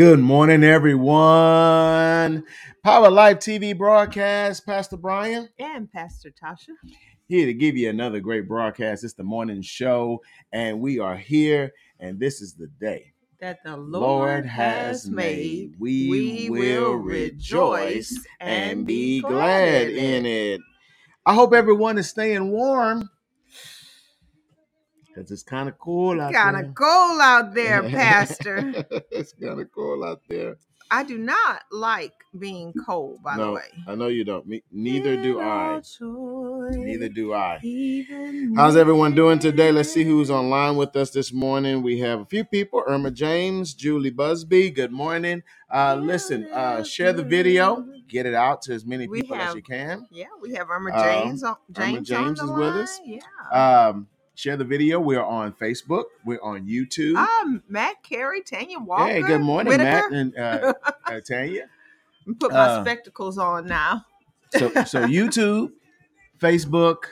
Good morning, everyone. Power Life TV broadcast, Pastor Brian, and Pastor Tasha. here to give you another great broadcast. It's the morning show, and we are here, and this is the day That the Lord Lord, has made. made. We will rejoice and be glad in it. I hope everyone is staying warm because it's kind of cool out Kind of cold out there, Pastor. it's kind of cool out there. I do not like being cold, by the no, way. I know you don't. Me, neither do I. Neither do I. How's everyone doing today? Let's see who's online with us this morning. We have a few people Irma James, Julie Busby. Good morning. Uh, listen, uh, share the video, get it out to as many We people as have- you can. Yeah, we have Irma Um, James on Irma James, James on the is with line. us. Yeah. Um, share the video. We're on Facebook, we're on YouTube. Um, Matt Carey, Tanya Walker. hey, good morning, Whitaker. Matt and uh, uh, Tanya. Put my Uh, spectacles on now. So, so YouTube, Facebook,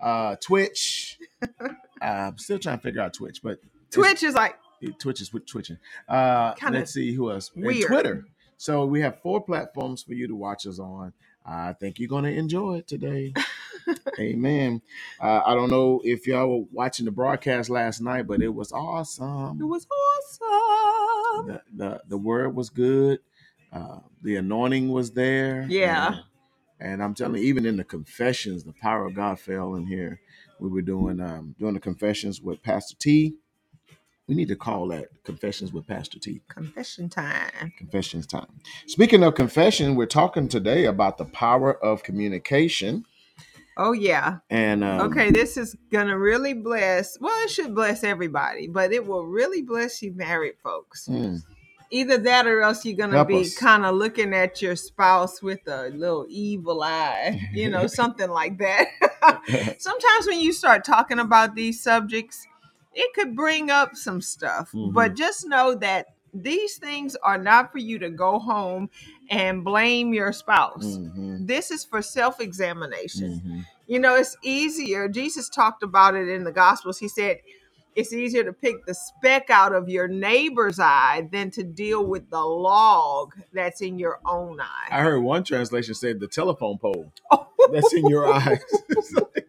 uh, Twitch. Uh, I'm still trying to figure out Twitch, but Twitch is like Twitch is twitching. Uh, let's see who else. And weird. Twitter. So we have four platforms for you to watch us on. I think you're going to enjoy it today. Amen. Uh, I don't know if y'all were watching the broadcast last night, but it was awesome. it was awesome. The the, the word was good. Uh, the anointing was there. Yeah. And, and I'm telling you, even in the confessions, the power of God fell in here. We were doing um, doing the confessions with Pastor T. We need to call that confessions with Pastor T. Confession time. Confessions time. Speaking of confession, we're talking today about the power of communication. Oh yeah. And um, Okay, this is gonna really bless. Well, it should bless everybody, but it will really bless you married folks. mm, Either that, or else you're gonna Help be us. kind of looking at your spouse with a little evil eye, you know, something like that. Sometimes when you start talking about these subjects, it could bring up some stuff. Mhm. But just know that these things are not for you to go home and blame your spouse. mhm, This is for self examination. mhm. You know, it's easier. Jesus talked about it in the Gospels. He said, it's easier to pick the speck out of your neighbor's eye than to deal with the log that's in your own eye. I heard one translation said the telephone pole that's in your eyes. Like,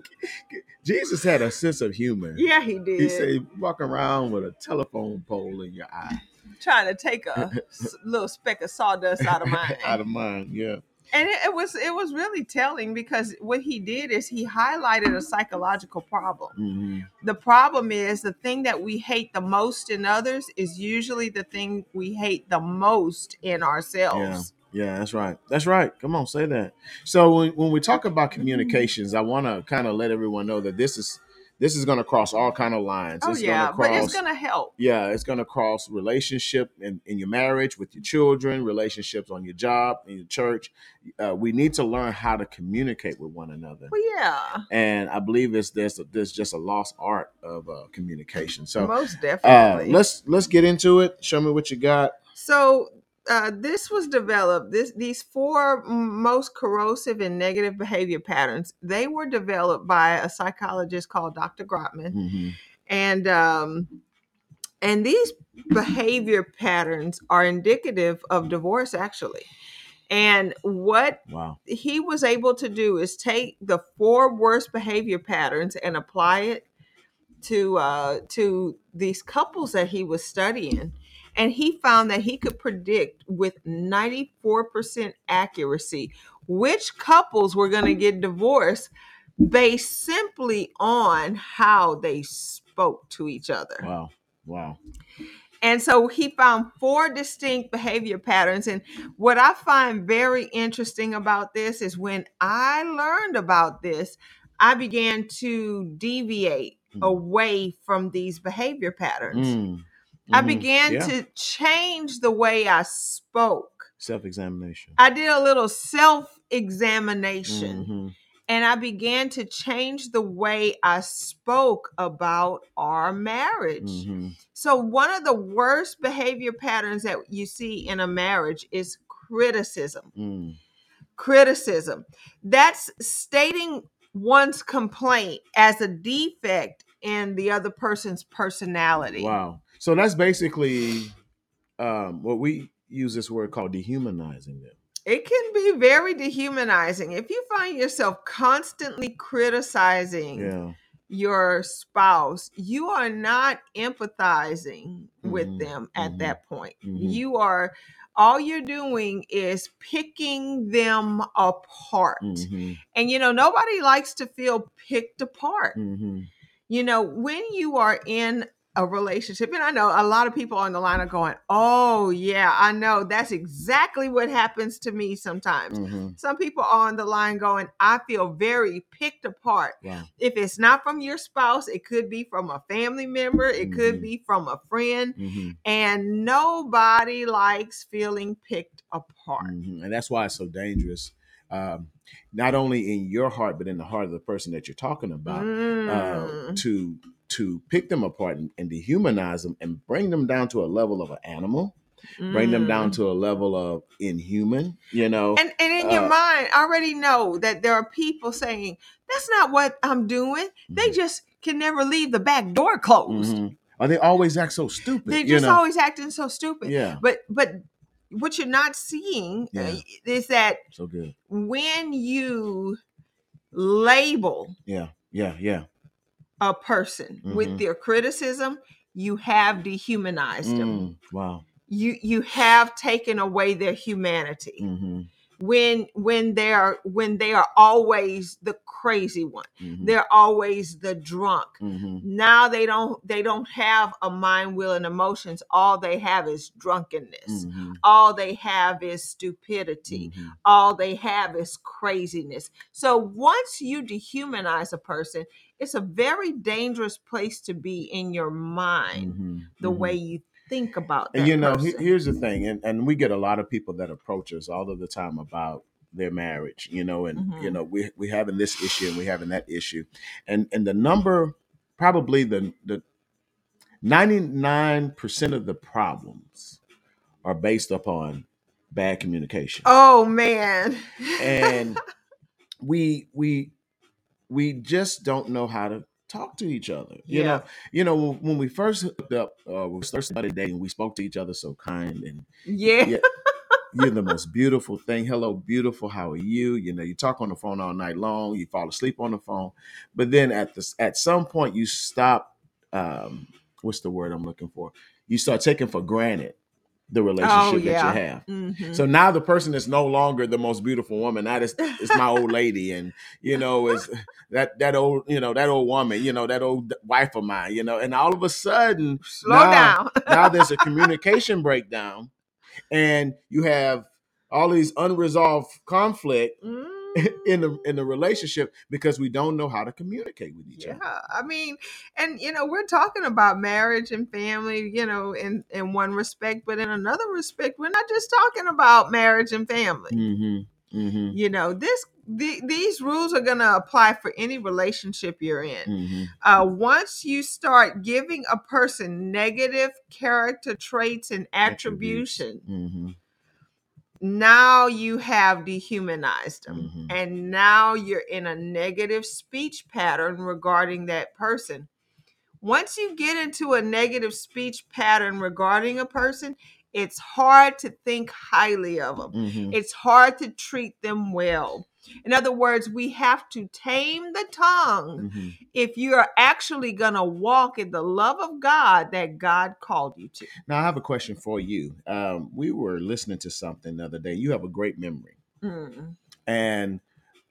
Jesus had a sense of humor. yeah, he did. He said, walk around with a telephone pole in your eye. Trying to take a little speck of sawdust out of mine. Out of mine, yeah. and it, it was it was really telling because what he did is he highlighted a psychological problem. hmm The problem is the thing that we hate the most in others is usually the thing we hate the most in ourselves. Yeah, that's right. That's right. Come on, say that. So when, when we talk about communications, I want to kind of let everyone know that this is this is going to cross all kind of lines. Oh it's yeah, gonna but cross, it's gonna help. yeah, it's going to cross relationship in, in your marriage with your children, relationships on your job, in your church. Uh, we need to learn how to communicate with one another. Well, yeah, And I believe it's there's there's just a lost art of uh, communication. So most uh, definitely. let's let's get into it. Show me what you got. so uh, this was developed. This these four most corrosive and negative behavior patterns. They were developed by a psychologist called Dr. Gottman. hmm and um and these behavior patterns are indicative of divorce actually and what Wow. he was able to do is take the four worst behavior patterns and apply it to uh to these couples that he was studying and he found that he could predict with 94% accuracy which couples were going to get divorced based simply on how they spoke to each other. Wow. Wow. And so he found four distinct behavior patterns. And what I find very interesting about this is when I learned about this, I began to deviate Mm. away from these behavior patterns. Mm. I Mhm. began Yeah. to change the way I spoke. self examination. I did a little self examination Mhm. and I began to change the way I spoke about our marriage. Mhm. So, one of the worst behavior patterns that you see in a marriage is criticism. Mm. Criticism. That's stating one's complaint as a defect in the other person's personality. Wow. So that's basically um, what we use this word called dehumanizing them. It can be very dehumanizing if you find yourself constantly criticizing Yeah. your spouse, you are not empathizing with Mhm, them at mhm, that point. mhm. You are all you're doing is picking them apart. hmm And you know, nobody likes to feel picked apart. hmm You know, when you are in a relationship, and I know a lot of people on the line are going, Oh, yeah, I know that's exactly what happens to me sometimes. hmm Some people are on the line going, I feel very picked apart Wow. if it's not from your spouse, it could be from a family member, it could Mhm. be from a friend, hmm and nobody likes feeling picked apart. hmm And that's why it's so dangerous. Um, not only in your heart, but in the heart of the person that you're talking about, uh, Mm. to to pick them apart and, and dehumanize them and bring them down to a level of an animal, bring them down Mm. to a level of inhuman. You know, and and in your uh, mind, already know that there are people saying that's not what I'm doing. They Mhm. just can never leave the back door closed. Mhm. Or they always act so stupid. They're you just know? always acting so stupid. yeah, But but what you're not seeing uh, Yeah. is that so good. when you label Yeah, yeah, yeah. A person Mhm. with their criticism, you have dehumanized them. Mm, wow. You you have taken away their humanity. hmm When when they are when they are always the crazy one, hmm they're always the drunk. hmm Now they don't they don't have a mind, will, and emotions. All they have is drunkenness. hmm All they have is stupidity. hmm all they have is craziness. So once you dehumanize a person, it's a very dangerous place to be in your mind, hmm the way you think about that And you know, he- here's the thing, and, and we get a lot of people that approach us all of the time about their marriage, you know, and Mhm. you know, we we having this issue and we having that issue. And and the number probably the the 99% of the problems are based upon bad communication. oh man. And we we we just don't know how to talk to each other. You Yeah. know, you know, when, we first hooked up, uh, we first started dating, we spoke to each other so kind and yeah. yeah, you're the most beautiful thing. Hello, beautiful. How are you? You know, you talk on the phone all night long. You fall asleep on the phone, but then at this, at some point, you stop. Um, what's the word I'm looking for? You start taking for granted the relationship Oh that you have. Mhm. So now the person is no longer the most beautiful woman. That is, it's my old lady, and you know, is that that old, you know, that old woman, you know, that old wife of mine, you know, and all of a sudden, Slow now- down. now there's a communication breakdown and you have all these unresolved conflict in the in the relationship because we don't know how to communicate with each yeah other. I mean and you know we're talking about marriage and family you know in in one respect but in another respect we're not just talking about marriage and family. Mm-hmm, mm-hmm, you know this the, these rules are going to apply for any relationship you're in. Mm-hmm. uh, once you start giving a person negative character traits and attribution Mm-hmm, now you have dehumanized them Mhm. and now you're in a negative speech pattern regarding that person once you get into a negative speech pattern regarding a person it's hard to think highly of them mm-hmm. it's hard to treat them well in other words we have to tame the tongue mm-hmm. if you are actually going to walk in the love of god that god called you to now i have a question for you um, we were listening to something the other day you have a great memory Mm. and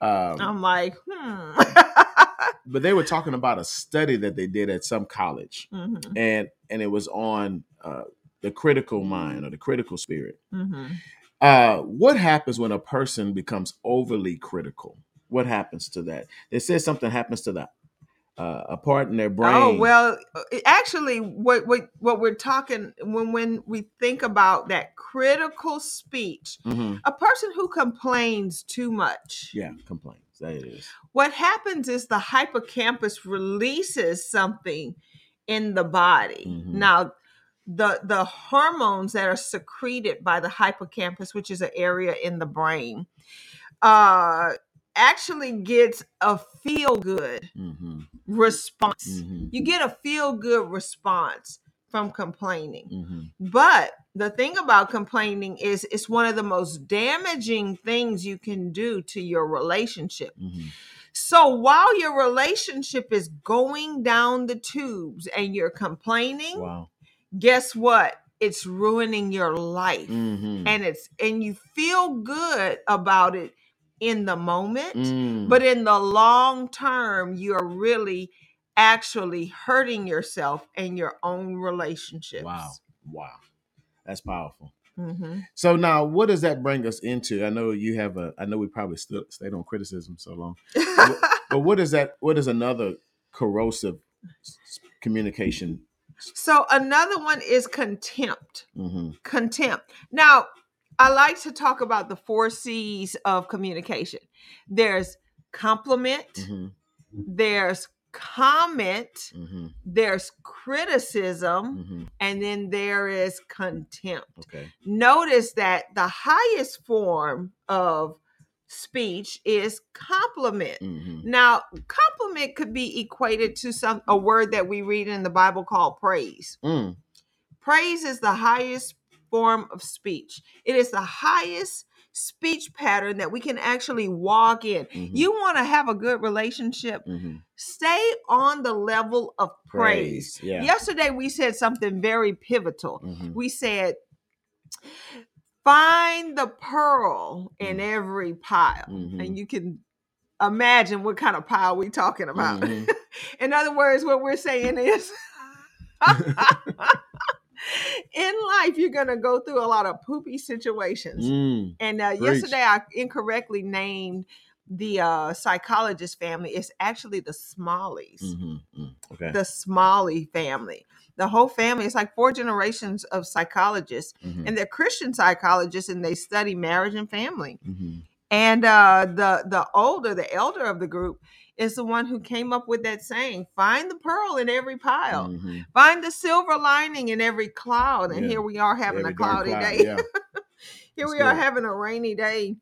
um, i'm like hmm but they were talking about a study that they did at some college Mhm. and and it was on uh, the critical mind or the critical spirit Mhm. Uh, what happens when a person becomes overly critical? What happens to that? They said something happens to that uh, a part in their brain. Oh well, uh, actually, what what what we're talking when when we think about that critical speech, hmm a person who complains too much. Yeah, complains. That it is. What happens is the hippocampus releases something in the body. Mhm. Now, the the hormones that are secreted by the hippocampus, which is an area in the brain, uh, actually gets a feel good hmm response. hmm You get a feel good response from complaining. hmm But the thing about complaining is it's one of the most damaging things you can do to your relationship. hmm So while your relationship is going down the tubes and you're complaining, Wow. Guess what? It's ruining your life. hmm And it's and you feel good about it in the moment, Mm. but in the long term you're really actually hurting yourself and your own relationships. wow, wow, that's powerful. Mhm. So now, what does that bring us into? I know you have a. I know we probably still stayed on criticism so long, but what is that? What is another corrosive communication? So another one is contempt. hmm contempt. Now, I like to talk about the four C's of communication. There's compliment, hmm there's comment, hmm there's criticism, hmm and then there is contempt. Okay. Notice that the highest form of speech is compliment. hmm Now, compliment could be equated to some a word that we read in the Bible called praise. Mm. Praise is the highest form of speech. It is the highest speech pattern that we can actually walk in. Mhm. You want to have a good relationship, hmm stay on the level of praise. Yeah. Yesterday we said something very pivotal. hmm We said find the pearl in Mhm. every pile. Mhm. And you can imagine what kind of pile we talking about. Mhm. In other words, what we're saying is in life, you're going to go through a lot of poopy situations. Mm. And uh, yesterday, I incorrectly named the uh, psychologist family. It's actually the Smalleys, hmm Mm. Okay. the Smalley family. The whole family, it's like four generations of psychologists, Mhm. and they're Christian psychologists, and they study marriage and family. Mhm. And uh, the the older, the elder of the group, is the one who came up with that saying: "Find the pearl in every pile, Mhm. find the silver lining in every cloud." And Yeah. here we are having Every a cloudy cloud, day. Yeah. here That's we are having a rainy day,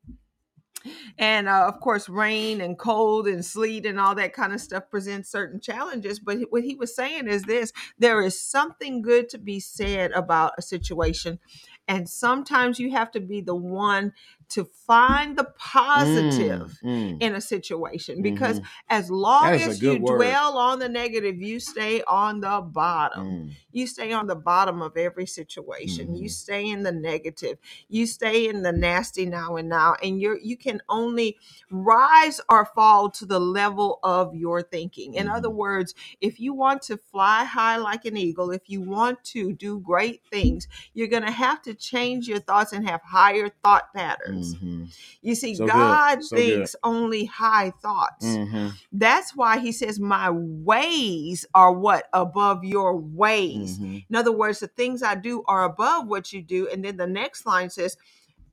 and uh, of course, rain and cold and sleet and all that kind of stuff presents certain challenges. But what he was saying is this: there is something good to be said about a situation, and sometimes you have to be the one to find the positive Mm, mm. in a situation because Mhm. as long That is a as you word. dwell on the negative you stay on the bottom Mm. you stay on the bottom of every situation you Mhm. stay in the negative you stay in the nasty now and now and you're you can only rise or fall to the level of your thinking in other Mhm. words if you want to fly high like an eagle if you want to do great things you're going to have to change your thoughts and have higher thought patterns Mhm. you see, So. God So good. thinks only high thoughts. Mhm. That's why he says, My ways are what? Above your ways. Mhm. In other words, the things I do are above what you do. And then the next line says,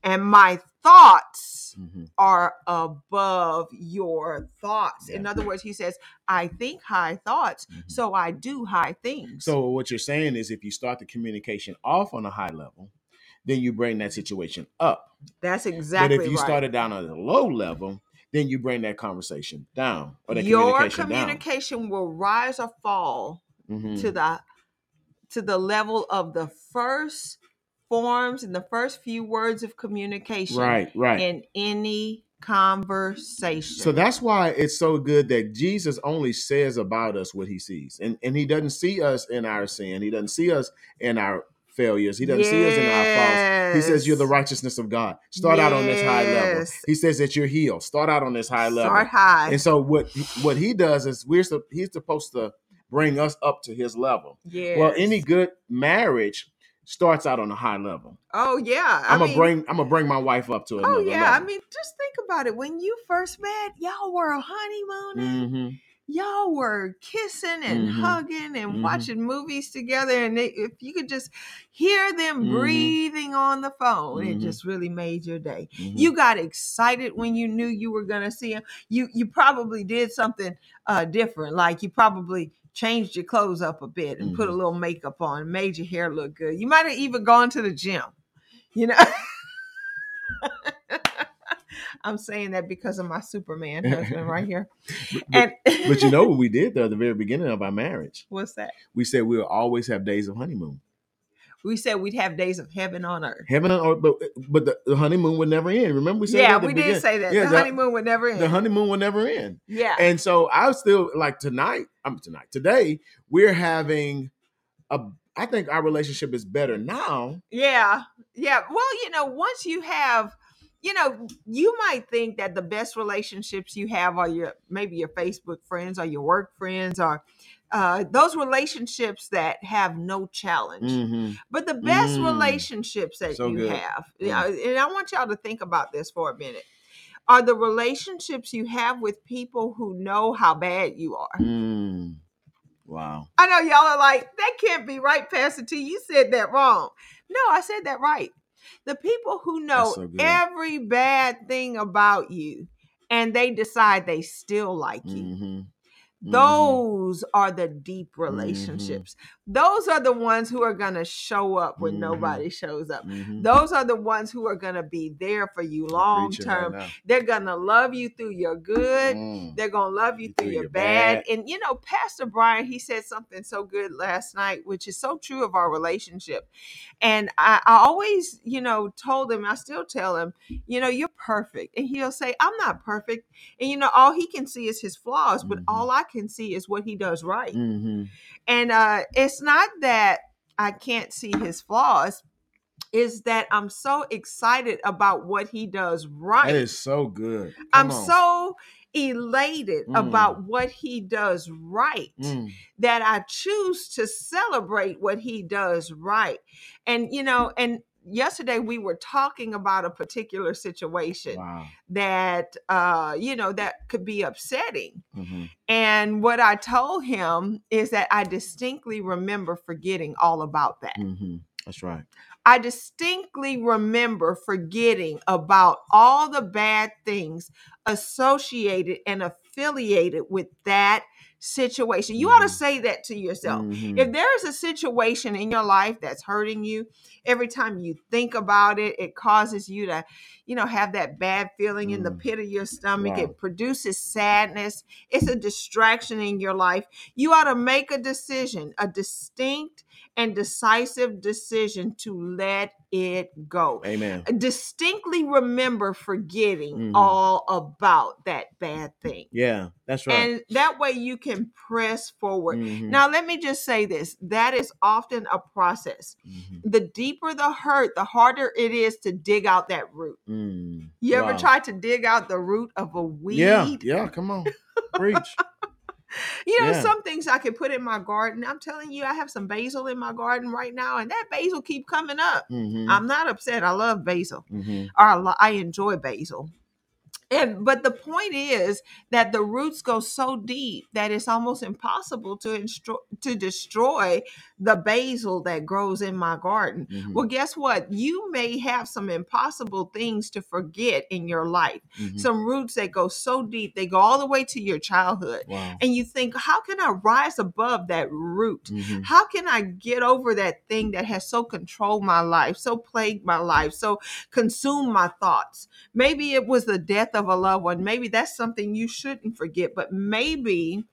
And my thoughts Mhm. are above your thoughts. In other words, he says, I think high thoughts, Mhm. so I do high things. So what you're saying is, if you start the communication off on a high level, then you bring that situation up. that's exactly but if you right. started down at a low level, then you bring that conversation down or that Your communication, communication will rise or fall down. Mhm. to the to the level of the first forms and the first few words of communication Right, right. in any conversation. So that's why it's so good that Jesus only says about us what he sees. And and he doesn't see us in our sin. He doesn't see us in our failures. He doesn't see us in our faults. He says you're the righteousness of God. Start out on this high level. He says that you're healed. Start out on this high level. Start high. And so what what he does is we're he's supposed to bring us up to his level. yes. Well, any good marriage starts out on a high level. Oh yeah. I I'm gonna bring I'm gonna bring my wife up to another Oh yeah. I mean, just think about it. When you first met, y'all were honeymooning. Mhm. Y'all were kissing and Mhm. hugging and Mhm. watching movies together and they, if you could just hear them Mhm. breathing on the phone it Mhm. just really made your day Mhm. you got excited when you knew you were going to see them. you you probably did something uh different like you probably changed your clothes up a bit and put a Mhm. little makeup on made your hair look good you might have even gone to the gym you know I'm saying that because of my Superman husband right here. But, And but you know what we did though at the very beginning of our marriage? what's that? We said we'll always have days of honeymoon. We said we'd have days of heaven on earth. Heaven on earth, but but the, the honeymoon would never end. Remember we said yeah, we beginning? did say that. Yeah, the the- honeymoon would never end. The honeymoon would never end. yeah. And so I was still like tonight. I'm tonight. Today we're having a. I think our relationship is better now. Yeah. Yeah. Well, you know, once you have, you know, you might think that the best relationships you have are your maybe your Facebook friends or your work friends or uh, those relationships that have no challenge. Mhm. But the best Mm. relationships that So you good. have, yeah, and I want y'all to think about this for a minute, are the relationships you have with people who know how bad you are. Mm. Wow. I know y'all are like, that can't be right, Pastor T. You said that wrong. No, I said that right. The people who know so every bad thing about you and they decide they still like you. Mhm. Mhm. Those are the deep Mm-hmm. relationships. Those are the ones who are going to show up when Mhm. nobody shows up. Those are the ones who are going to be there for you long Preaching right term. They're going to love you through your good. Mm. They're gonna love you through, Through your, your bad. bad. And you know, Pastor Brian, he said something so good last night, which is so true of our relationship. And I, I always, you know, told him, I still tell him, you know, you're perfect. And he'll say, I'm not perfect. And you know, all he can see is his flaws, but all I can see is what he does right. Mhm. And uh it's not that I can't see his flaws, is that I'm so excited about what he does right. That is so good. I'm on. so elated Mm. about what he does right Mm. that I choose to celebrate what he does right. And you know, and yesterday we were talking about a particular situation Wow. that uh you know that could be upsetting. Mhm. And what I told him is that I distinctly remember forgetting all about that. Mhm. That's right. I distinctly remember forgetting about all the bad things associated and affiliated with that situation. You ought to say that to yourself. Mhm. If there is a situation in your life that's hurting you, every time you think about it, it causes you to, you know, have that bad feeling in the Mm. pit of your stomach. Wow. It produces sadness. It's a distraction in your life. You ought to make a decision, a distinct and decisive decision to let it go. Amen. Distinctly remember forgetting Mhm. all about that bad thing. Yeah, that's right. And that way you can press forward. Mhm. Now, let me just say this that is often a process. Mhm. The deeper the hurt, the harder it is to dig out that root. Mm. You ever Wow. tried to dig out the root of a weed? Yeah, yeah. Come on, preach. You know, Yeah. some things I could put in my garden. I'm telling you, I have some basil in my garden right now, and that basil keep coming up. Mhm. I'm not upset. I love basil. Mhm. or I li- I enjoy basil. And but the point is that the roots go so deep that it's almost impossible to instro- to destroy the basil that grows in my garden. Mhm. Well, guess what? You may have some impossible things to forget in your life. Mhm. Some roots that go so deep, they go all the way to your childhood. Wow. And you think, how can I rise above that root? Mhm. How can I get over that thing that has so controlled my life, so plagued my life, so consumed my thoughts? Maybe it was the death of a loved one. Maybe that's something you shouldn't forget, but maybe.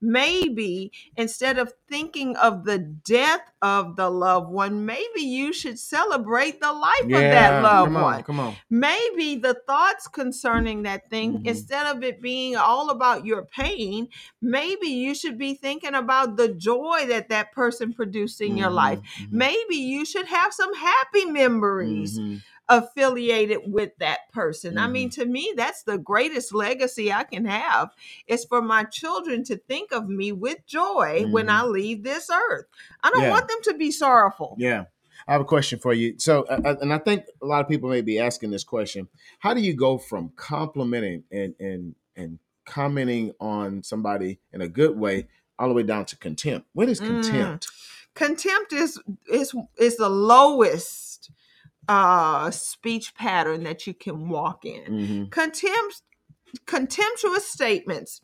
Maybe instead of thinking of the death of the loved one, maybe you should celebrate the life of that loved come on, one come on. maybe the thoughts concerning that thing Mhm. instead of it being all about your pain maybe you should be thinking about the joy that that person produced in your life Mhm. maybe you should have some happy memories Mhm. Affiliated with that person i mean to me that's the greatest legacy i can have is for my children to think of me with joy when i leave this earth i don't Yeah. want them to be sorrowful Yeah. I have a question for you. So, uh, uh, and I think a lot of people may be asking this question: How do you go from complimenting and and and commenting on somebody in a good way all the way down to contempt? What is Mm. contempt? contempt is is is the lowest uh speech pattern that you can walk in Mhm. contempt contemptuous statements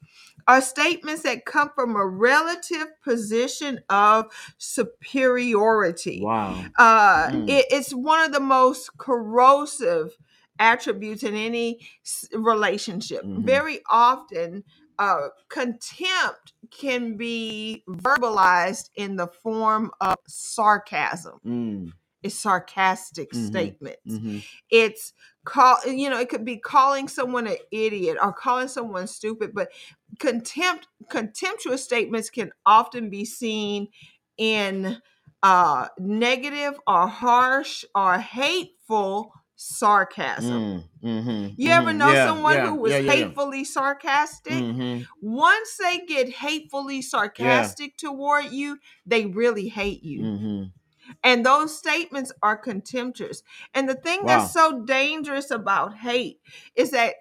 are statements that come from a relative position of superiority Wow. uh Mm. it- it's one of the most corrosive attributes in any relationship. Mhm. Very often, uh, contempt can be verbalized in the form of sarcasm. Mm, It's sarcastic Mhm. statements. mhm. It's call you know it could be calling someone an idiot or calling someone stupid but contempt contemptuous statements can often be seen in uh negative or harsh or hateful sarcasm Mm, mhm, you ever mhm. know Yeah, someone yeah, who was yeah, hatefully sarcastic Mhm. once they get hatefully sarcastic toward you they really hate you Mhm. And those statements are contemptuous. And the thing Wow. that's so dangerous about hate is that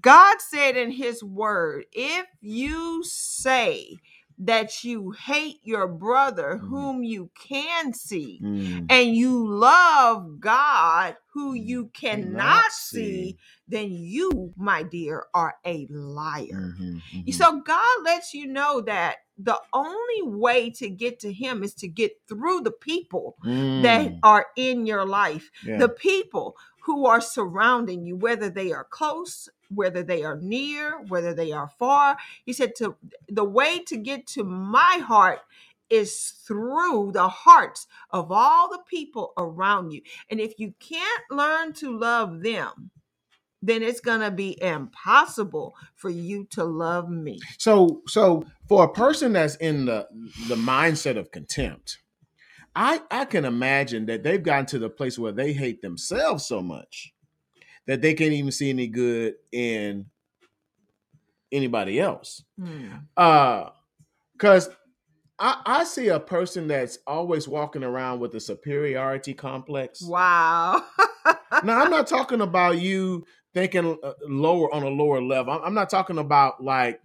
God said in his word, if you say that you hate your brother Mhm. whom you can see, Mm. and you love God who Mm, you cannot cannot see. see, then you, my dear, are a liar. Mhm, mhm. So God lets you know that the only way to get to him is to get through the people that Mm, are in your life, yeah. the people who are surrounding you, whether they are close, whether they are near, whether they are far. He said to the way to get to my heart is through the hearts of all the people around you. And if you can't learn to love them, then it's going to be impossible for you to love me. So, so for a person that's in the the mindset of contempt, I I can imagine that they've gotten to the place where they hate themselves so much that they can't even see any good in anybody else. Hmm. Uh, because I I see a person that's always walking around with a superiority complex. Wow. Now, I'm not talking about you thinking uh, lower on a lower level. I'm, not talking about like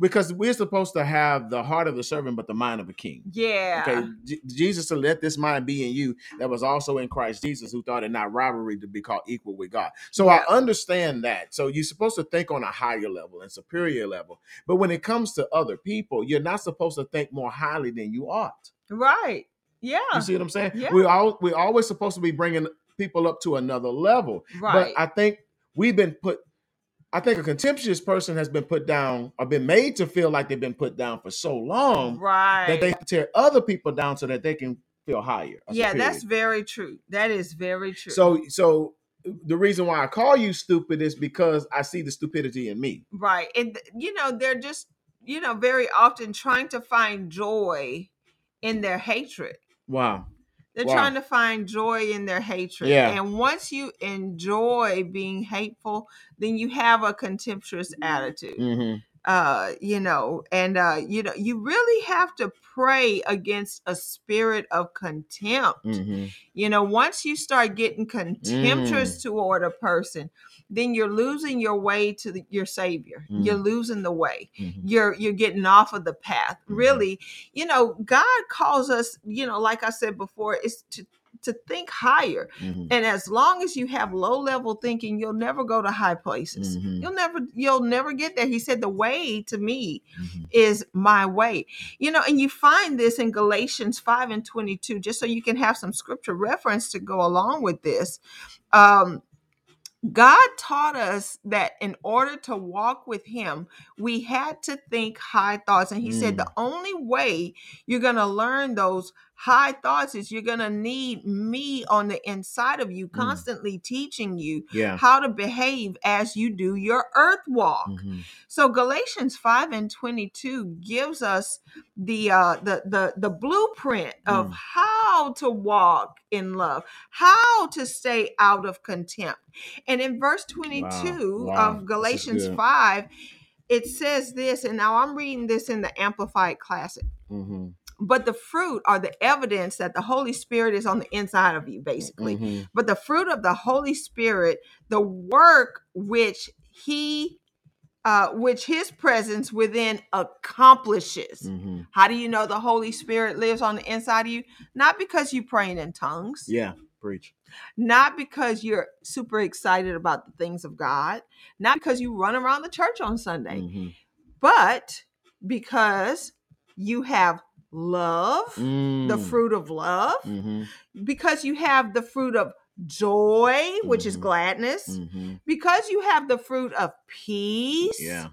because we're supposed to have the heart of the servant, but the mind of a king. yeah. Okay, J- Jesus said, "Let this mind be in you that was also in Christ Jesus, who thought it not robbery to be called equal with God." So Yeah. I understand that. So you're supposed to think on a higher level and superior level, but when it comes to other people, you're not supposed to think more highly than you ought. Right. Yeah. You see what I'm saying? Yeah. We all we're always supposed to be bringing people up to another level. Right. But I think we've been put. I think a contemptuous person has been put down or been made to feel like they've been put down for so long right. that they tear other people down so that they can feel higher. yeah, superior. that's very true. That is very true. so. So the reason why I call you stupid is because I see the stupidity in me. right. And you know, they're just, you know, very often trying to find joy in their hatred. Wow. They're Wow. trying to find joy in their hatred. Yeah. And once you enjoy being hateful, then you have a contemptuous attitude. hmm uh you know and uh you know you really have to pray against a spirit of contempt hmm you know once you start getting contemptuous Mm. toward a person then you're losing your way to the, your savior Mm. you're losing the way hmm you're you're getting off of the path Mhm. really you know god calls us you know like i said before it's to to think higher hmm and as long as you have low level thinking you'll never go to high places Mhm. you'll never you'll never get there he said the way to me hmm is my way. You know, and you find this in Galatians 5 and 22, just so you can have some scripture reference to go along with this. Um, God taught us that in order to walk with Him, we had to think high thoughts. And He said Mm. the only way you're going to learn those high thoughts is you're going to need me on the inside of you, Mm. constantly teaching you Yeah. how to behave as you do your earth walk. hmm So Galatians 5 and 22 gives us the uh the the the blueprint of Mm. how to walk in love, how to stay out of contempt. And in verse 22 Wow. of Galatians 5 it says this and now I'm reading this in the amplified classic. hmm But the fruit are the evidence that the Holy Spirit is on the inside of you basically. Hmm but the fruit of the holy spirit the work which he uh which his presence within accomplishes. Hmm how do you know the holy spirit lives on the inside of you? Not because you're praying in tongues. Yeah. Preach. not because you're super excited about the things of god. Not because you run around the church on sunday. Hmm but because you have love the Mm. fruit of love hmm because you have the fruit of joy, which is Mhm. gladness, hmm because you have the fruit of peace, Yeah.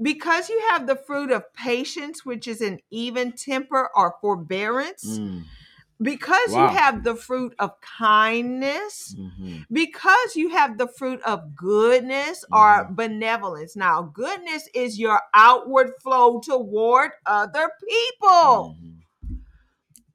because you have the fruit of patience, which is an even temper or forbearance, Mm. Because Wow. you have the fruit of kindness, hmm because you have the fruit of goodness or Mhm. benevolence. Now, goodness is your outward flow toward other people. Mhm.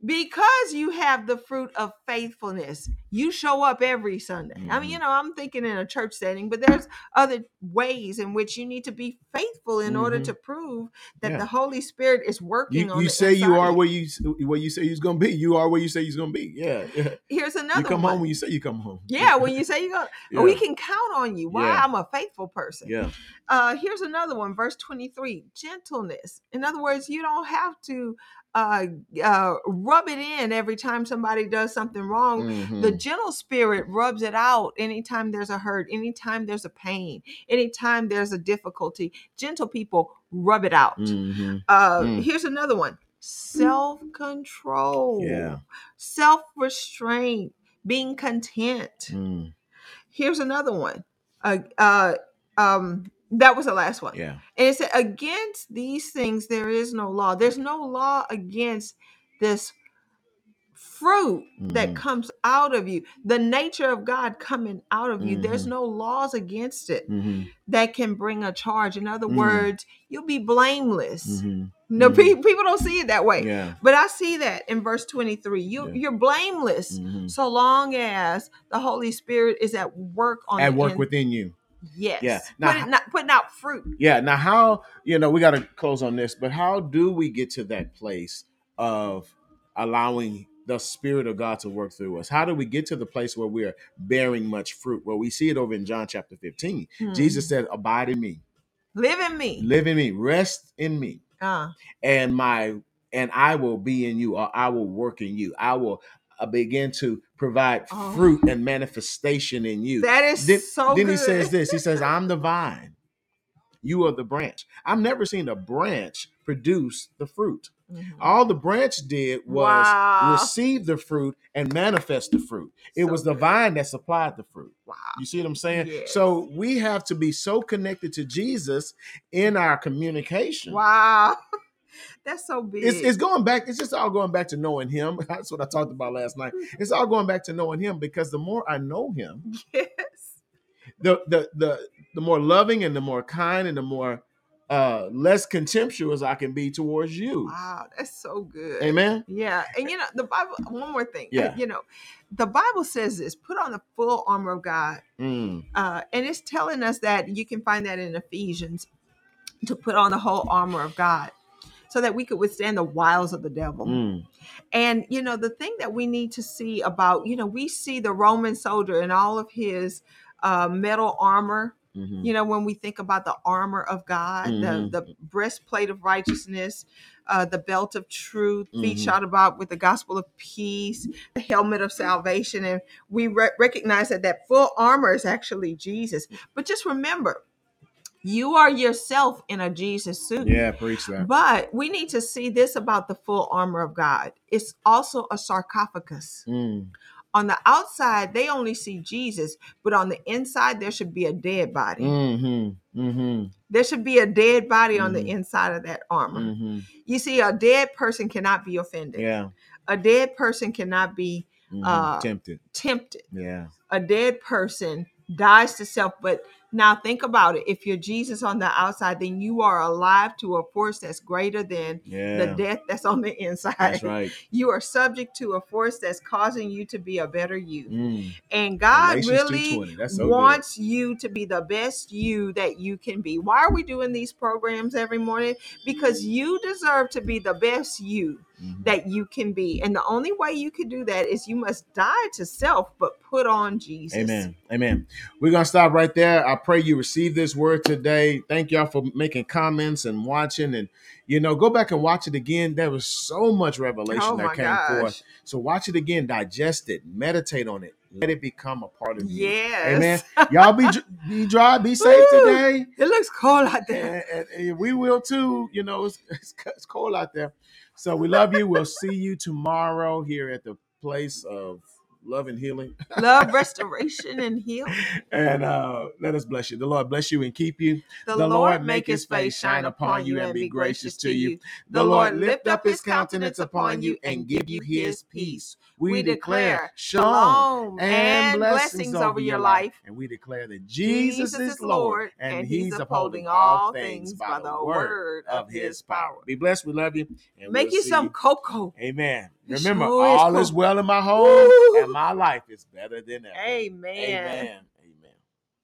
Because you have the fruit of faithfulness, you show up every Sunday. I mean, you know, I'm thinking in a church setting, but there's other ways in which you need to be faithful in order Mhm. to prove that Yeah. the Holy Spirit is working You, on you the say you are where you where you say you're gonna be. You are where you say you're gonna be. Yeah. yeah. Here's another You come one. home when you say you come home. yeah, when you say you go, yeah. we can count on you. Why? Yeah. I'm a faithful person. yeah. Uh, here's another one, verse 23 gentleness. In other words, you don't have to uh, uh, rub it in every time somebody does something wrong. The Mhm. Gentle spirit rubs it out anytime there's a hurt, anytime there's a pain, anytime there's a difficulty. Gentle people rub it out. Mhm. Uh, Mm. Here's another one self control, Yeah. self restraint, being content. Mm. Here's another one. Uh, uh, um, that was the last one. Yeah. And it said, against these things, there is no law. There's no law against this fruit that Mhm. comes out of you, the nature of God coming out of you. There's Mhm. no laws against it Mhm. that can bring a charge. In other Mm. words, you'll be blameless. Mhm. No, pe- people don't see it that way. Yeah. But I see that in verse 23. You, Yeah. You're blameless so long as the Holy Spirit is at work on At work in- within you. Yes. Yeah. Put Now- it not, putting out fruit. Yeah. Now, how you know we got to close on this, but how do we get to that place of allowing the Spirit of God to work through us? How do we get to the place where we are bearing much fruit? Well, we see it over in John chapter 15. Hmm. Jesus said, Abide in me, Live in me. live in me, rest in me, Uh, and my and I will be in you, or I will work in you. I will uh, begin to provide Oh. fruit and manifestation in you. that is then, so then good. he says this he says i'm the vine you are the branch i've never seen a branch produce the fruit Mhm. all the branch did was Wow. receive the fruit and manifest the fruit it So was the good. vine that supplied the fruit Wow. you see what i'm saying Yes. so we have to be so connected to jesus in our communication Wow. That's so big. it's, it's going back it's just all going back to knowing him that's what i talked about last night it's all going back to knowing him because the more i know him yes. the the the the more loving and the more kind and the more uh less contemptuous I can be towards you. Wow. That's so good. Amen. Yeah. And you know, the Bible, one more thing. Yeah. You know, the Bible says this put on the full armor of God. Mm, Uh, and it's telling us that you can find that in Ephesians to put on the whole armor of God so that we could withstand the wiles of the devil. mm, And you know, the thing that we need to see about, you know, we see the Roman soldier and all of his uh, metal armor. Mhm. You know, when we think about the armor of God, Mhm. the the breastplate of righteousness, uh, the belt of truth, feet Mhm. shot about with the gospel of peace, the helmet of salvation, and we re- recognize that that full armor is actually Jesus. But just remember, you are yourself in a Jesus suit. Yeah, preach that. But we need to see this about the full armor of God. It's also a sarcophagus. Mm, On the outside, they only see Jesus, but on the inside, there should be a dead body. mhm, mhm, There should be a dead body on the Mhm. inside of that armor. mhm. You see, a dead person cannot be offended. Yeah. A dead person cannot be mhm. Uh, Tempted. tempted. Yeah. A dead person dies to self. But now think about it. If you're Jesus on the outside, then you are alive to a force that's greater than Yeah. the death that's on the inside. That's right. You are subject to a force that's causing you to be a better you. Mm. And God really 2:20. That's so good. wants you to be the best you that you can be. Why are we doing these programs every morning? Because you deserve to be the best you Mhm. that you can be. And the only way you can do that is you must die to self, but put on Jesus. Amen. Amen. We're going to stop right there. I pray you receive this word today. Thank y'all for making comments and watching. And, you know, go back and watch it again. There was so much revelation Oh that came gosh. forth. So watch it again, digest it, meditate on it, let it become a part of you. Yes. Amen. Y'all be be dry, be safe Woo. today. It looks cold out there. And, and- and we will too. You know, it's, it's, it's cold out there. So we love you. We'll see you tomorrow here at the place of love and healing. love, restoration, and healing. and uh, let us bless you. The Lord bless you and keep you. The, Lord make his face shine upon you and be gracious to you. The Lord lift up his countenance upon you and give you his peace. We declare shalom and blessings over your life. And we declare that Jesus, Jesus is Lord and he's upholding all things by the word of his power. Be blessed. We love you. And Make we'll you some cocoa. Amen. Remember, sure is all is well in my home Woo. and my life is better than ever. Amen. Amen.